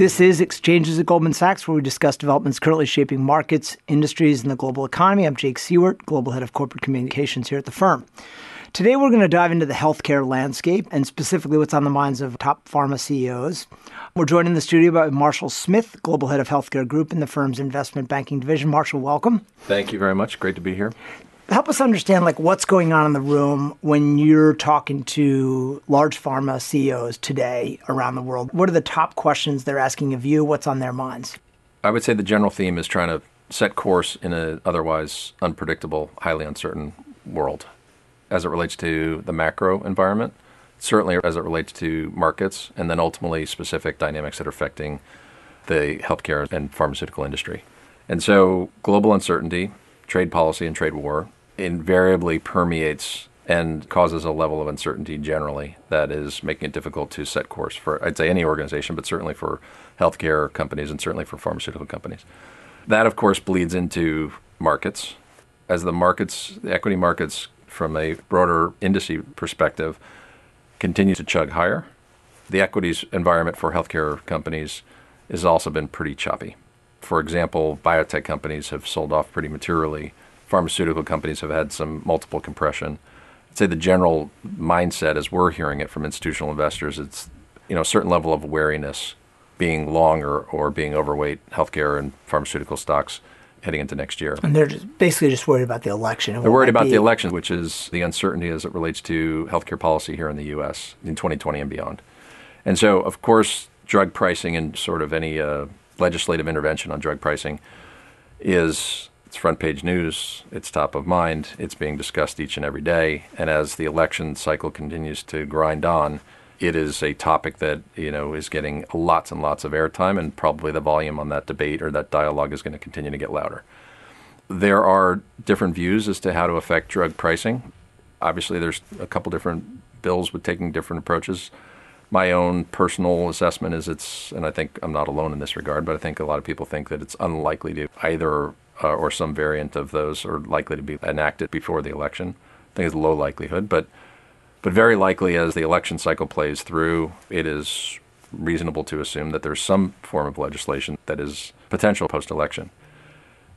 This is Exchanges at Goldman Sachs, where we discuss developments currently shaping markets, industries, and the global economy. I'm Jake Siewert, Global Head of Corporate Communications here at the firm. Today, we're going to dive into the healthcare landscape and specifically what's on the minds of top pharma CEOs. We're joined in the studio by Marshall Smith, Global Head of Healthcare Group in the firm's investment banking division. Marshall, welcome. Thank you very much. Great to be here help us understand like what's going on in the room when you're talking to large pharma CEOs today around the world. What are the top questions they're asking of you? What's on their minds? I would say the general theme is trying to set course in an otherwise unpredictable, highly uncertain world as it relates to the macro environment, certainly as it relates to markets, and then ultimately specific dynamics that are affecting the healthcare and pharmaceutical industry. And so, global uncertainty, trade policy, and trade war invariably permeates and causes a level of uncertainty generally that is making it difficult to set course for, I'd say, any organization, but certainly for healthcare companies and certainly for pharmaceutical companies. That, of course, bleeds into markets. As the markets, the equity markets, from a broader industry perspective, continue to chug higher, the equities environment for healthcare companies has also been pretty choppy. For example, biotech companies have sold off pretty materially pharmaceutical companies have had some multiple compression. I'd say the general mindset, as we're hearing it from institutional investors, it's you know a certain level of wariness, being long or, or being overweight healthcare and pharmaceutical stocks heading into next year. And they're just basically just worried about the election. They're worried about be. the election, which is the uncertainty as it relates to healthcare policy here in the U.S. in 2020 and beyond. And so, of course, drug pricing and sort of any uh, legislative intervention on drug pricing is it's front page news. It's top of mind. It's being discussed each and every day. And as the election cycle continues to grind on, it is a topic that you know is getting lots and lots of airtime, and probably the volume on that debate or that dialogue is going to continue to get louder. There are different views as to how to affect drug pricing. Obviously, there's a couple different bills with taking different approaches. My own personal assessment is it's, and I think I'm not alone in this regard, but I think a lot of people think that it's unlikely to either uh, or some variant of those are likely to be enacted before the election. I think it's low likelihood, but but very likely as the election cycle plays through, it is reasonable to assume that there's some form of legislation that is potential post-election.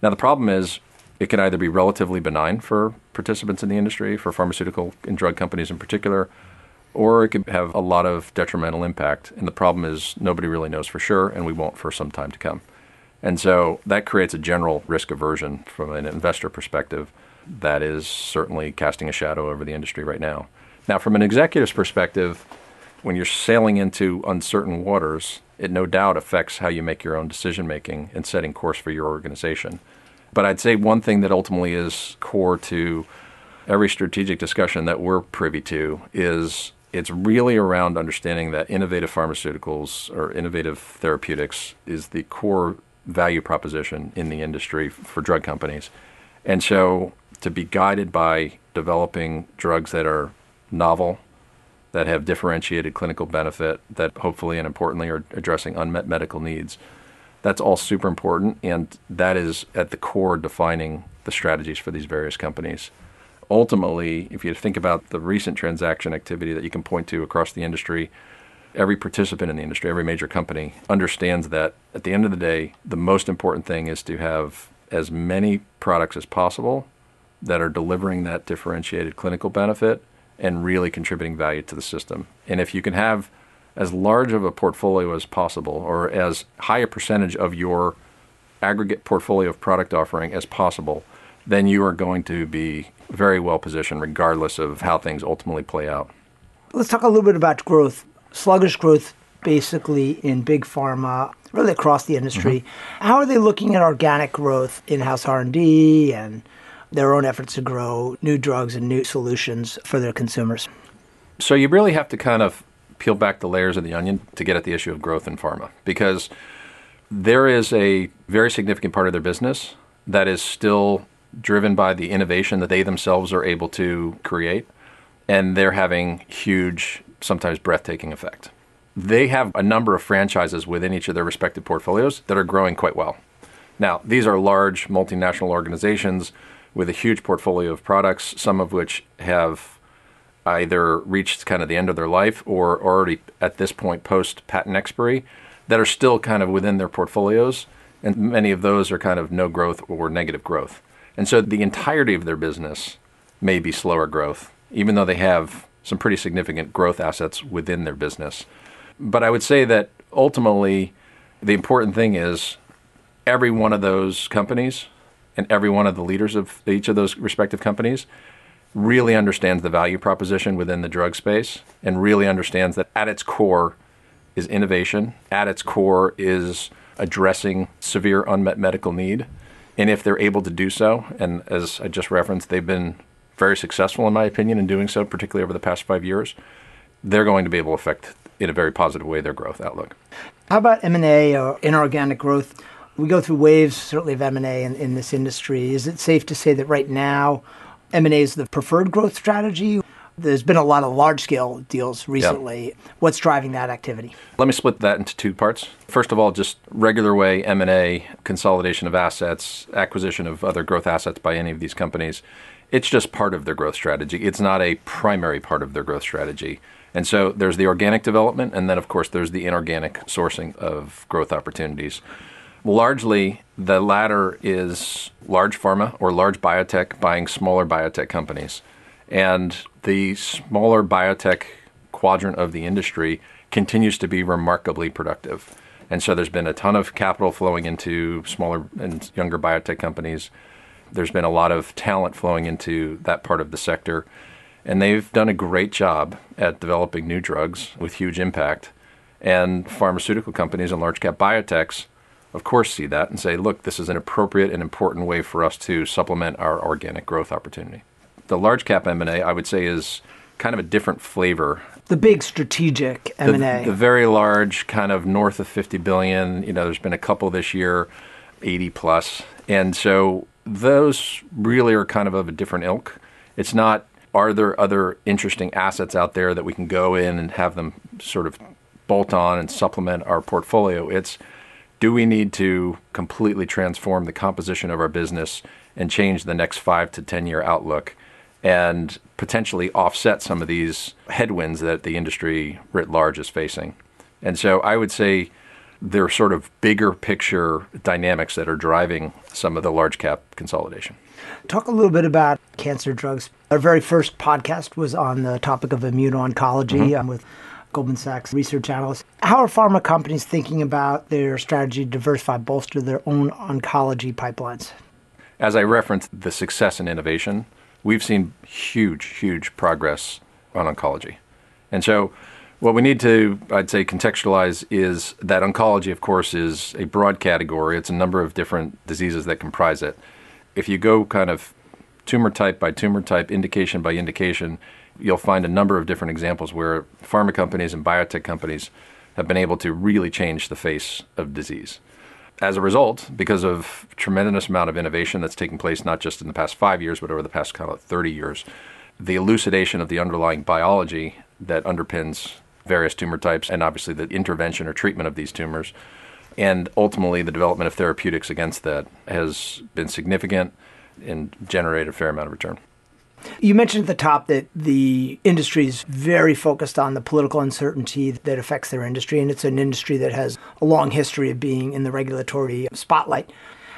Now the problem is it can either be relatively benign for participants in the industry, for pharmaceutical and drug companies in particular, or it could have a lot of detrimental impact. And the problem is nobody really knows for sure, and we won't for some time to come. And so that creates a general risk aversion from an investor perspective that is certainly casting a shadow over the industry right now. Now, from an executive's perspective, when you're sailing into uncertain waters, it no doubt affects how you make your own decision making and setting course for your organization. But I'd say one thing that ultimately is core to every strategic discussion that we're privy to is it's really around understanding that innovative pharmaceuticals or innovative therapeutics is the core value proposition in the industry for drug companies. And so to be guided by developing drugs that are novel, that have differentiated clinical benefit, that hopefully and importantly are addressing unmet medical needs, that's all super important. And that is at the core defining the strategies for these various companies. Ultimately, if you think about the recent transaction activity that you can point to across the industry, every participant in the industry, every major company understands that at the end of the day, the most important thing is to have as many products as possible that are delivering that differentiated clinical benefit and really contributing value to the system. And if you can have as large of a portfolio as possible or as high a percentage of your aggregate portfolio of product offering as possible, then you are going to be very well positioned regardless of how things ultimately play out. Let's talk a little bit about growth sluggish growth basically in big pharma really across the industry mm-hmm. how are they looking at organic growth in-house r&d and their own efforts to grow new drugs and new solutions for their consumers so you really have to kind of peel back the layers of the onion to get at the issue of growth in pharma because there is a very significant part of their business that is still driven by the innovation that they themselves are able to create and they're having huge sometimes breathtaking effect. They have a number of franchises within each of their respective portfolios that are growing quite well. Now, these are large multinational organizations with a huge portfolio of products, some of which have either reached kind of the end of their life or already at this point post patent expiry. that are still kind of within their portfolios. And many of those are kind of no growth or negative growth. And so the entirety of their business may be slower growth, even though they have some pretty significant growth assets within their business. But I would say that ultimately, the important thing is every one of those companies and every one of the leaders of each of those respective companies really understands the value proposition within the drug space and really understands that at its core is innovation, at its core is addressing severe unmet medical need. And if they're able to do so, and as I just referenced, they've been very successful, in my opinion, in doing so, particularly over the past five years, they're going to be able to affect in a very positive way their growth outlook. How about M&A or inorganic growth? We go through waves, certainly of M&A in, in this industry. Is it safe to say that right now M&A is the preferred growth strategy? There's been a lot of large scale deals recently. Yep. What's driving that activity? Let me split that into two parts. First of all, just regular way M&A, consolidation of assets, acquisition of other growth assets by any of these companies. It's just part of their growth strategy. It's not a primary part of their growth strategy. And so there's the organic development, and then, of course, there's the inorganic sourcing of growth opportunities. Largely, the latter is large pharma or large biotech buying smaller biotech companies. And the smaller biotech quadrant of the industry continues to be remarkably productive. And so there's been a ton of capital flowing into smaller and younger biotech companies. There's been a lot of talent flowing into that part of the sector. And they've done a great job at developing new drugs with huge impact. And pharmaceutical companies and large cap biotechs, of course, see that and say, look, this is an appropriate and important way for us to supplement our organic growth opportunity. The large cap M&A, I would say, is kind of a different flavor. The big strategic M&A. The, the very large, kind of north of 50 billion. You know, there's been a couple this year, 80 plus. And so those really are kind of of a different ilk. It's not are there other interesting assets out there that we can go in and have them sort of bolt on and supplement our portfolio? It's do we need to completely transform the composition of our business and change the next five to 10 year outlook and potentially offset some of these headwinds that the industry writ large is facing? And so I would say there are sort of bigger picture dynamics that are driving some of the large cap consolidation. Talk a little bit about cancer drugs. Our very first podcast was on the topic of immuno-oncology mm-hmm. um, with Goldman Sachs research analyst. How are pharma companies thinking about their strategy to diversify, bolster their own oncology pipelines? As I referenced the success in innovation, we've seen huge, huge progress on oncology. And so what we need to, I'd say, contextualize is that oncology, of course, is a broad category. It's a number of different diseases that comprise it if you go kind of tumor type by tumor type, indication by indication, you'll find a number of different examples where pharma companies and biotech companies have been able to really change the face of disease. As a result, because of tremendous amount of innovation that's taken place not just in the past five years, but over the past kind of 30 years, the elucidation of the underlying biology that underpins various tumor types and obviously the intervention or treatment of these tumors and ultimately, the development of therapeutics against that has been significant and generated a fair amount of return. You mentioned at the top that the industry is very focused on the political uncertainty that affects their industry, and it's an industry that has a long history of being in the regulatory spotlight.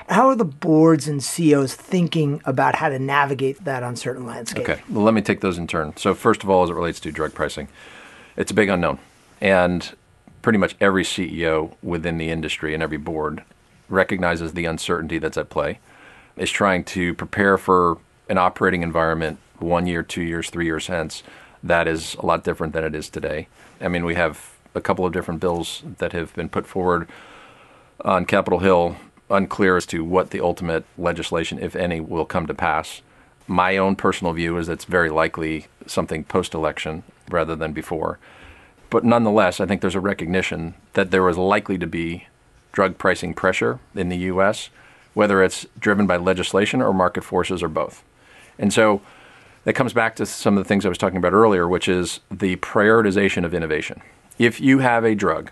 How are the boards and CEOs thinking about how to navigate that uncertain landscape? Okay, well, let me take those in turn. So, first of all, as it relates to drug pricing, it's a big unknown. And pretty much every CEO within the industry and every board recognizes the uncertainty that's at play, is trying to prepare for an operating environment one year, two years, three years hence that is a lot different than it is today. I mean, we have a couple of different bills that have been put forward on Capitol Hill, unclear as to what the ultimate legislation, if any, will come to pass. My own personal view is it's very likely something post election rather than before. But nonetheless, I think there's a recognition that there was likely to be drug pricing pressure in the U.S., whether it's driven by legislation or market forces or both. And so that comes back to some of the things I was talking about earlier, which is the prioritization of innovation. If you have a drug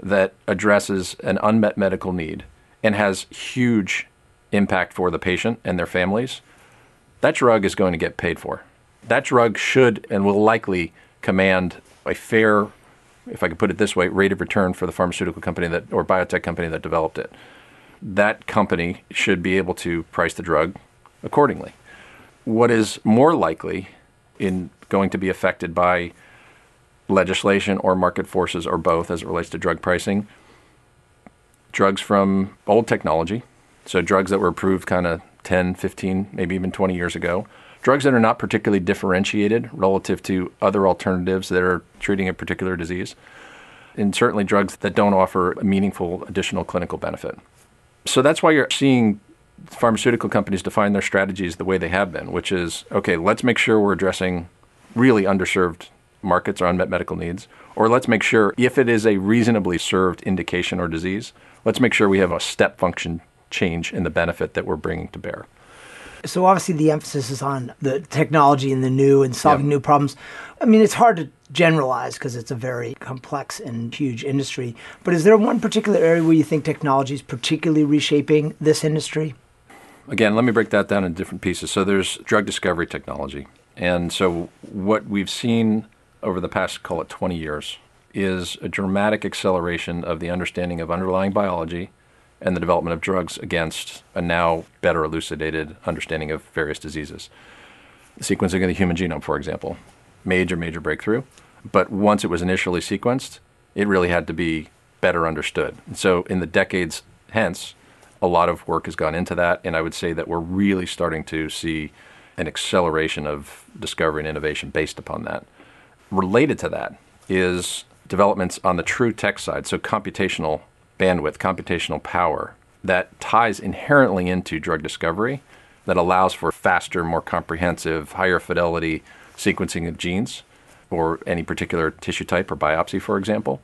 that addresses an unmet medical need and has huge impact for the patient and their families, that drug is going to get paid for. That drug should and will likely command a fair if I could put it this way, rate of return for the pharmaceutical company that or biotech company that developed it. That company should be able to price the drug accordingly. What is more likely in going to be affected by legislation or market forces or both as it relates to drug pricing? Drugs from old technology, so drugs that were approved kind of 10, 15, maybe even 20 years ago. Drugs that are not particularly differentiated relative to other alternatives that are treating a particular disease. And certainly drugs that don't offer a meaningful additional clinical benefit. So that's why you're seeing pharmaceutical companies define their strategies the way they have been, which is okay, let's make sure we're addressing really underserved markets or unmet medical needs, or let's make sure if it is a reasonably served indication or disease, let's make sure we have a step function change in the benefit that we're bringing to bear. So obviously the emphasis is on the technology and the new and solving new problems. I mean, it's hard to generalize because it's a very complex and huge industry. But is there one particular area where you think technology is particularly reshaping this industry? Again, let me break that down in different pieces. So there's drug discovery technology. And so what we've seen over the past, call it 20 years, is a dramatic acceleration of the understanding of underlying biology and the development of drugs against a now better elucidated understanding of various diseases. Sequencing of the human genome, for example, major, major breakthrough. But once it was initially sequenced, it really had to be better understood. And so, in the decades hence, a lot of work has gone into that. And I would say that we're really starting to see an acceleration of discovery and innovation based upon that. Related to that is developments on the true tech side, so computational bandwidth, computational power that ties inherently into drug discovery that allows for faster, more comprehensive, higher fidelity sequencing of genes or any particular tissue type or biopsy, for example.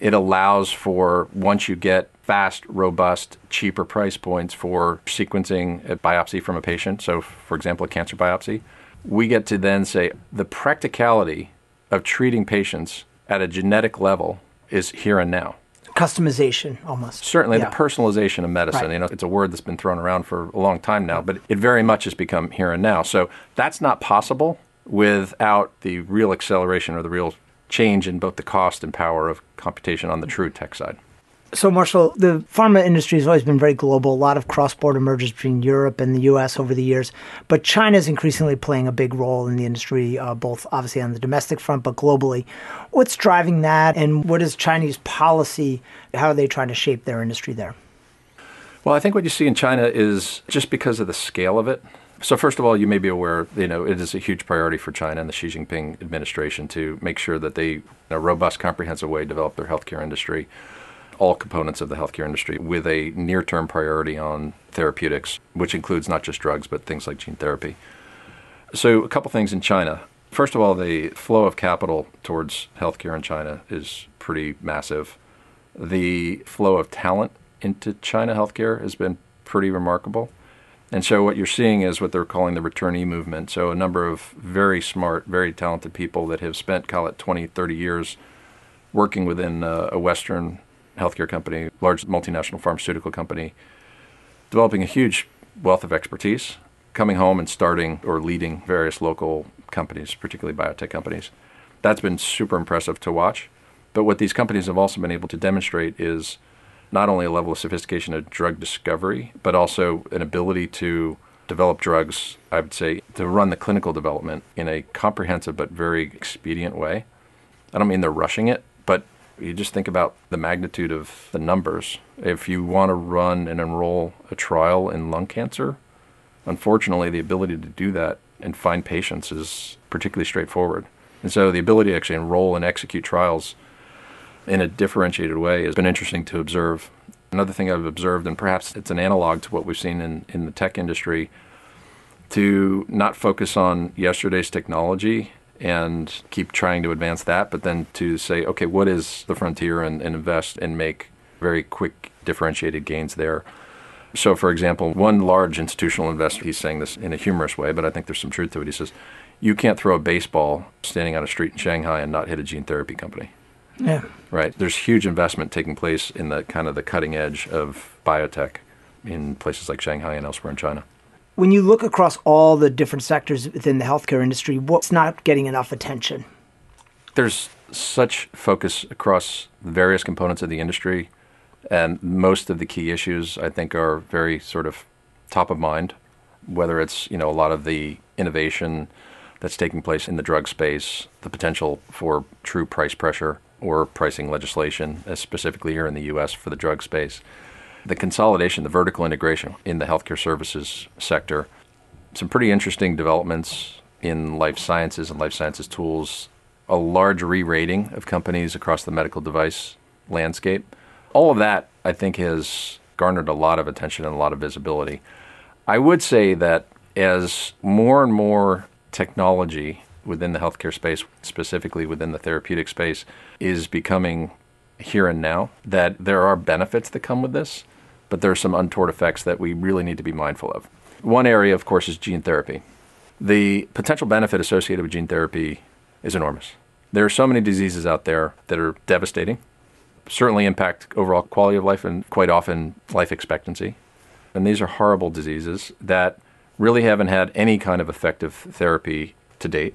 It allows for, once you get fast, robust, cheaper price points for sequencing a biopsy from a patient, so for example, a cancer biopsy, we get to then say the practicality of treating patients at a genetic level is here and now customization almost. Certainly, yeah. the personalization of medicine. Right. You know, it's a word that's been thrown around for a long time now, but it very much has become here and now. So that's not possible without the real acceleration or the real change in both the cost and power of computation on the true tech side. So, Marshall, the pharma industry has always been very global. A lot of cross border mergers between Europe and the US over the years. But China is increasingly playing a big role in the industry, uh, both obviously on the domestic front, but globally. What's driving that, and what is Chinese policy? How are they trying to shape their industry there? Well, I think what you see in China is just because of the scale of it. So, first of all, you may be aware, you know, it is a huge priority for China and the Xi Jinping administration to make sure that they, in a robust, comprehensive way, develop their healthcare industry all components of the healthcare industry with a near term priority on therapeutics, which includes not just drugs, but things like gene therapy. So, a couple things in China. First of all, the flow of capital towards healthcare in China is pretty massive. The flow of talent into China healthcare has been pretty remarkable. And so, what you're seeing is what they're calling the returnee movement. So, a number of very smart, very talented people that have spent, call it 20, 30 years working within uh, a Western healthcare company, large multinational pharmaceutical company, developing a huge wealth of expertise, coming home and starting or leading various local companies, particularly biotech companies. That's been super impressive to watch. But what these companies have also been able to demonstrate is not only a level of sophistication of drug discovery, but also an ability to develop drugs, I would say, to run the clinical development in a comprehensive but very expedient way. I don't mean they're rushing it, but you just think about the magnitude of the numbers. If you want to run and enroll a trial in lung cancer, unfortunately, the ability to do that and find patients is particularly straightforward. And so the ability to actually enroll and execute trials in a differentiated way has been interesting to observe. Another thing I've observed, and perhaps it's an analog to what we've seen in, in the tech industry, to not focus on yesterday's technology and keep trying to advance that, but then to say, okay, what is the frontier and, and invest and make very quick differentiated gains there. So, for example, one large institutional investor, he's saying this in a humorous way, but I think there's some truth to it. He says, You can't throw a baseball standing on a street in Shanghai and not hit a gene therapy company. Yeah. Right. There's huge investment taking place in the kind of the cutting edge of biotech in places like Shanghai and elsewhere in China. When you look across all the different sectors within the healthcare industry, what's not getting enough attention? There's such focus across various components of the industry, and most of the key issues I think are very sort of top of mind. Whether it's you know a lot of the innovation that's taking place in the drug space, the potential for true price pressure or pricing legislation, uh, specifically here in the U.S. for the drug space, the consolidation, the vertical integration in the healthcare services sector, some pretty interesting developments in life sciences and life sciences tools, a large re rating of companies across the medical device landscape. All of that, I think, has garnered a lot of attention and a lot of visibility. I would say that as more and more technology within the healthcare space, specifically within the therapeutic space, is becoming here and now, that there are benefits that come with this, but there are some untoward effects that we really need to be mindful of. One area, of course, is gene therapy. The potential benefit associated with gene therapy is enormous. There are so many diseases out there that are devastating, certainly impact overall quality of life and quite often life expectancy. And these are horrible diseases that really haven't had any kind of effective therapy to date.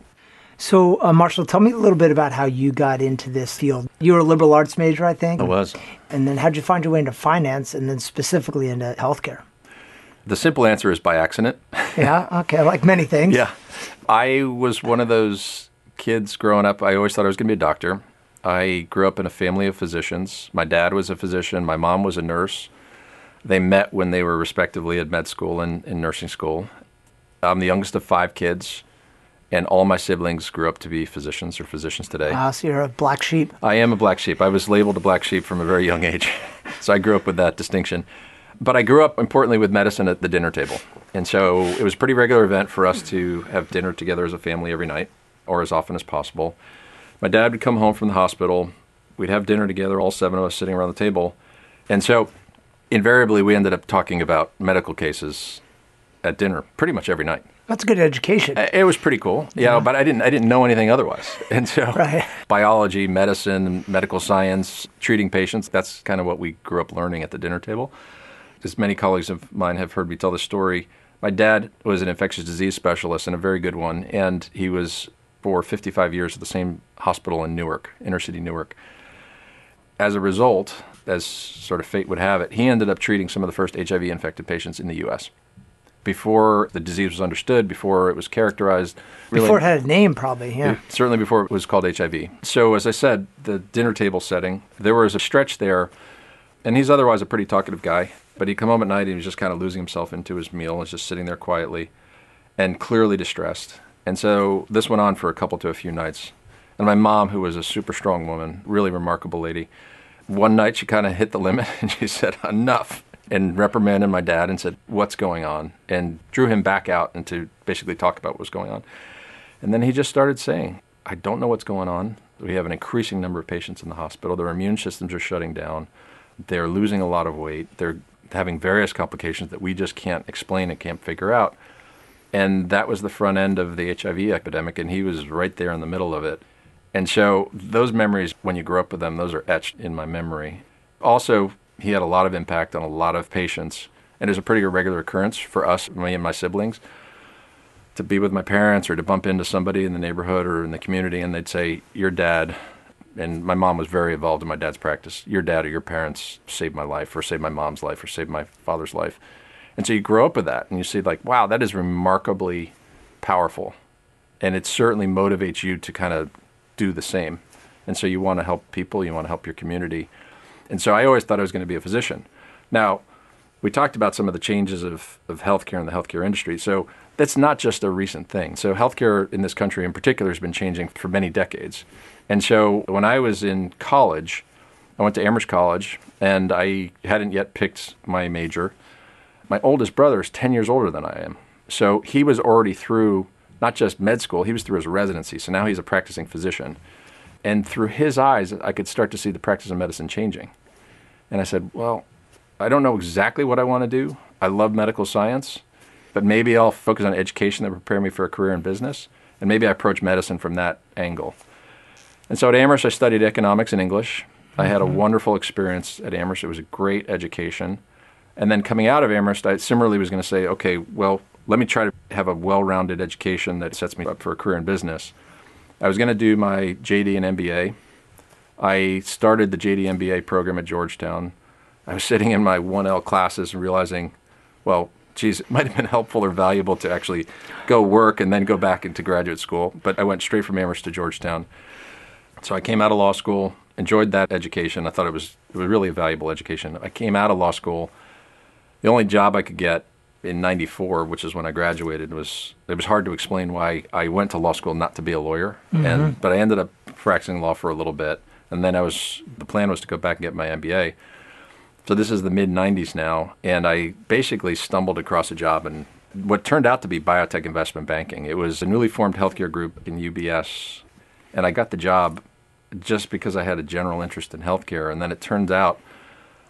So, uh, Marshall, tell me a little bit about how you got into this field. You were a liberal arts major, I think. I was. And then how'd you find your way into finance and then specifically into healthcare? The simple answer is by accident. yeah, okay, like many things. Yeah. I was one of those kids growing up. I always thought I was going to be a doctor. I grew up in a family of physicians. My dad was a physician, my mom was a nurse. They met when they were respectively at med school and in nursing school. I'm the youngest of five kids and all my siblings grew up to be physicians or physicians today. Ah, so you're a black sheep. I am a black sheep. I was labeled a black sheep from a very young age, so I grew up with that distinction. But I grew up importantly with medicine at the dinner table, and so it was a pretty regular event for us to have dinner together as a family every night, or as often as possible. My dad would come home from the hospital. We'd have dinner together, all seven of us sitting around the table, and so invariably we ended up talking about medical cases at dinner pretty much every night. That's a good education. It was pretty cool. Yeah, yeah, but I didn't I didn't know anything otherwise. And so right. biology, medicine, medical science, treating patients, that's kind of what we grew up learning at the dinner table. As many colleagues of mine have heard me tell the story, my dad was an infectious disease specialist and a very good one, and he was for 55 years at the same hospital in Newark, inner city Newark. As a result, as sort of fate would have it, he ended up treating some of the first HIV infected patients in the US before the disease was understood, before it was characterized. Really, before it had a name, probably, yeah. Certainly before it was called HIV. So, as I said, the dinner table setting, there was a stretch there, and he's otherwise a pretty talkative guy, but he'd come home at night and he was just kind of losing himself into his meal and was just sitting there quietly and clearly distressed. And so this went on for a couple to a few nights. And my mom, who was a super strong woman, really remarkable lady, one night she kind of hit the limit and she said, Enough and reprimanded my dad and said, What's going on? and drew him back out and to basically talk about what was going on. And then he just started saying, I don't know what's going on. We have an increasing number of patients in the hospital. Their immune systems are shutting down. They're losing a lot of weight. They're having various complications that we just can't explain and can't figure out. And that was the front end of the HIV epidemic, and he was right there in the middle of it. And so those memories, when you grow up with them, those are etched in my memory. Also, he had a lot of impact on a lot of patients, and it was a pretty regular occurrence for us, me and my siblings, to be with my parents or to bump into somebody in the neighborhood or in the community, and they'd say, "Your dad." And my mom was very involved in my dad's practice. Your dad or your parents saved my life, or saved my mom's life, or saved my father's life. And so you grow up with that, and you see, like, wow, that is remarkably powerful. And it certainly motivates you to kind of do the same. And so you want to help people, you want to help your community. And so I always thought I was going to be a physician. Now, we talked about some of the changes of, of healthcare and the healthcare industry. So that's not just a recent thing. So healthcare in this country in particular has been changing for many decades. And so when I was in college, I went to Amherst College and I hadn't yet picked my major. My oldest brother is 10 years older than I am. So he was already through not just med school, he was through his residency. So now he's a practicing physician. And through his eyes, I could start to see the practice of medicine changing. And I said, Well, I don't know exactly what I want to do. I love medical science, but maybe I'll focus on education that prepare me for a career in business. And maybe I approach medicine from that angle. And so at Amherst, I studied economics and English. I had a mm-hmm. wonderful experience at Amherst. It was a great education. And then coming out of Amherst, I similarly was going to say, okay, well, let me try to have a well rounded education that sets me up for a career in business. I was going to do my JD and MBA I started the JD MBA program at Georgetown. I was sitting in my 1L classes and realizing, well, geez, it might have been helpful or valuable to actually go work and then go back into graduate school. But I went straight from Amherst to Georgetown. So I came out of law school, enjoyed that education. I thought it was, it was really a valuable education. I came out of law school. The only job I could get in 94 which is when i graduated was it was hard to explain why i went to law school not to be a lawyer. Mm-hmm. and but i ended up practicing law for a little bit. And then i was the plan was to go back and get my mba so this is the mid 90s now. And i basically stumbled across a job in what turned out to be biotech investment banking. It was a newly formed healthcare group in ubs and i got the job just because i had a general interest in healthcare. And then it turned out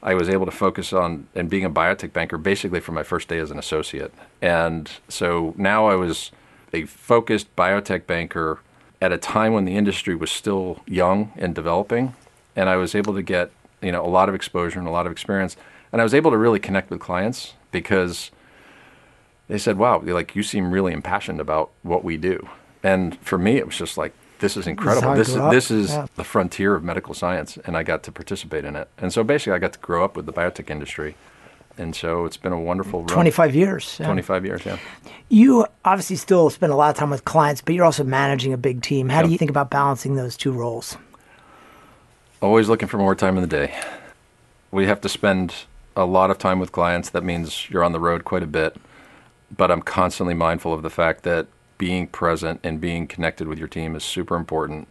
I was able to focus on and being a biotech banker basically from my first day as an associate. And so now I was a focused biotech banker at a time when the industry was still young and developing. And I was able to get, you know, a lot of exposure and a lot of experience. And I was able to really connect with clients because they said, wow, like you seem really impassioned about what we do. And for me, it was just like, this is incredible. This, this is yeah. the frontier of medical science, and I got to participate in it. And so basically, I got to grow up with the biotech industry. And so it's been a wonderful run. 25 years. Yeah. 25 years, yeah. You obviously still spend a lot of time with clients, but you're also managing a big team. How do you think about balancing those two roles? Always looking for more time in the day. We have to spend a lot of time with clients. That means you're on the road quite a bit. But I'm constantly mindful of the fact that being present and being connected with your team is super important.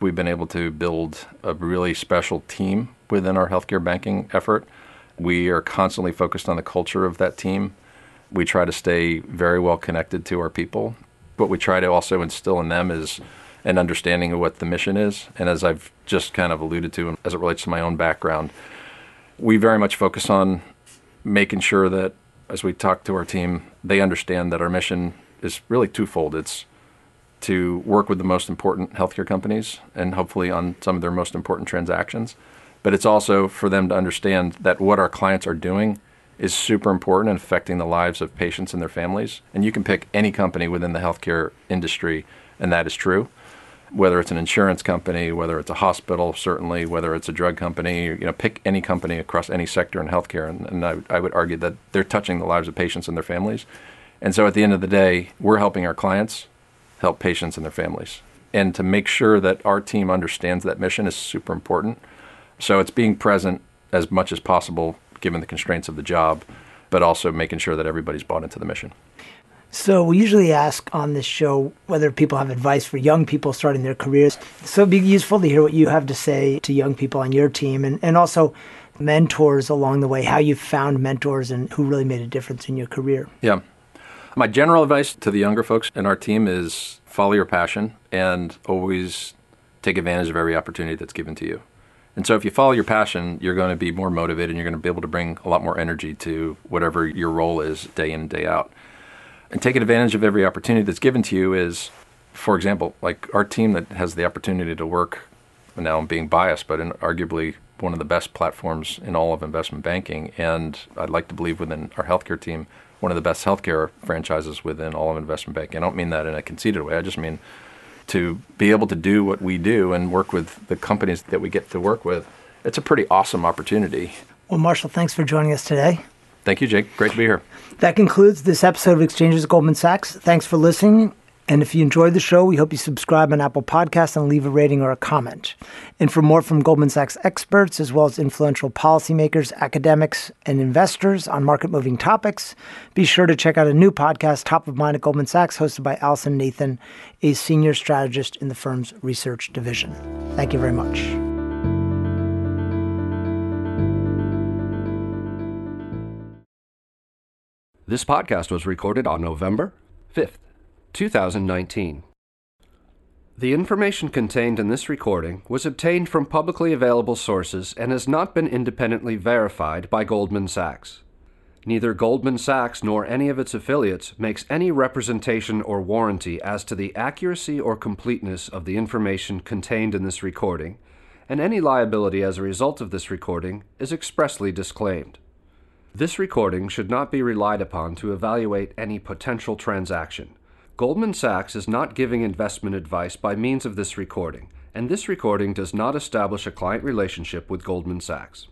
We've been able to build a really special team within our healthcare banking effort. We are constantly focused on the culture of that team. We try to stay very well connected to our people. What we try to also instill in them is an understanding of what the mission is. And as I've just kind of alluded to, as it relates to my own background, we very much focus on making sure that as we talk to our team, they understand that our mission is really twofold. It's to work with the most important healthcare companies and hopefully on some of their most important transactions. But it's also for them to understand that what our clients are doing is super important and affecting the lives of patients and their families. And you can pick any company within the healthcare industry, and that is true. Whether it's an insurance company, whether it's a hospital, certainly, whether it's a drug company, you know, pick any company across any sector in healthcare, and, and I, I would argue that they're touching the lives of patients and their families. And so at the end of the day, we're helping our clients help patients and their families. And to make sure that our team understands that mission is super important. So it's being present as much as possible given the constraints of the job, but also making sure that everybody's bought into the mission. So we usually ask on this show whether people have advice for young people starting their careers. So it'd be useful to hear what you have to say to young people on your team and, and also mentors along the way, how you found mentors and who really made a difference in your career. Yeah. My general advice to the younger folks in our team is follow your passion and always take advantage of every opportunity that's given to you. And so if you follow your passion, you're going to be more motivated and you're going to be able to bring a lot more energy to whatever your role is day in and day out. And taking advantage of every opportunity that's given to you is, for example, like our team that has the opportunity to work, now I'm being biased, but in arguably one of the best platforms in all of investment banking. And I'd like to believe within our healthcare team, one of the best healthcare franchises within all of investment banking. I don't mean that in a conceited way. I just mean to be able to do what we do and work with the companies that we get to work with. It's a pretty awesome opportunity. Well, Marshall, thanks for joining us today. Thank you, Jake. Great to be here. That concludes this episode of Exchanges Goldman Sachs. Thanks for listening. And if you enjoyed the show, we hope you subscribe on Apple Podcasts and leave a rating or a comment. And for more from Goldman Sachs experts, as well as influential policymakers, academics, and investors on market moving topics, be sure to check out a new podcast, Top of Mind at Goldman Sachs, hosted by Allison Nathan, a senior strategist in the firm's research division. Thank you very much. This podcast was recorded on November 5th. 2019. The information contained in this recording was obtained from publicly available sources and has not been independently verified by Goldman Sachs. Neither Goldman Sachs nor any of its affiliates makes any representation or warranty as to the accuracy or completeness of the information contained in this recording, and any liability as a result of this recording is expressly disclaimed. This recording should not be relied upon to evaluate any potential transaction. Goldman Sachs is not giving investment advice by means of this recording, and this recording does not establish a client relationship with Goldman Sachs.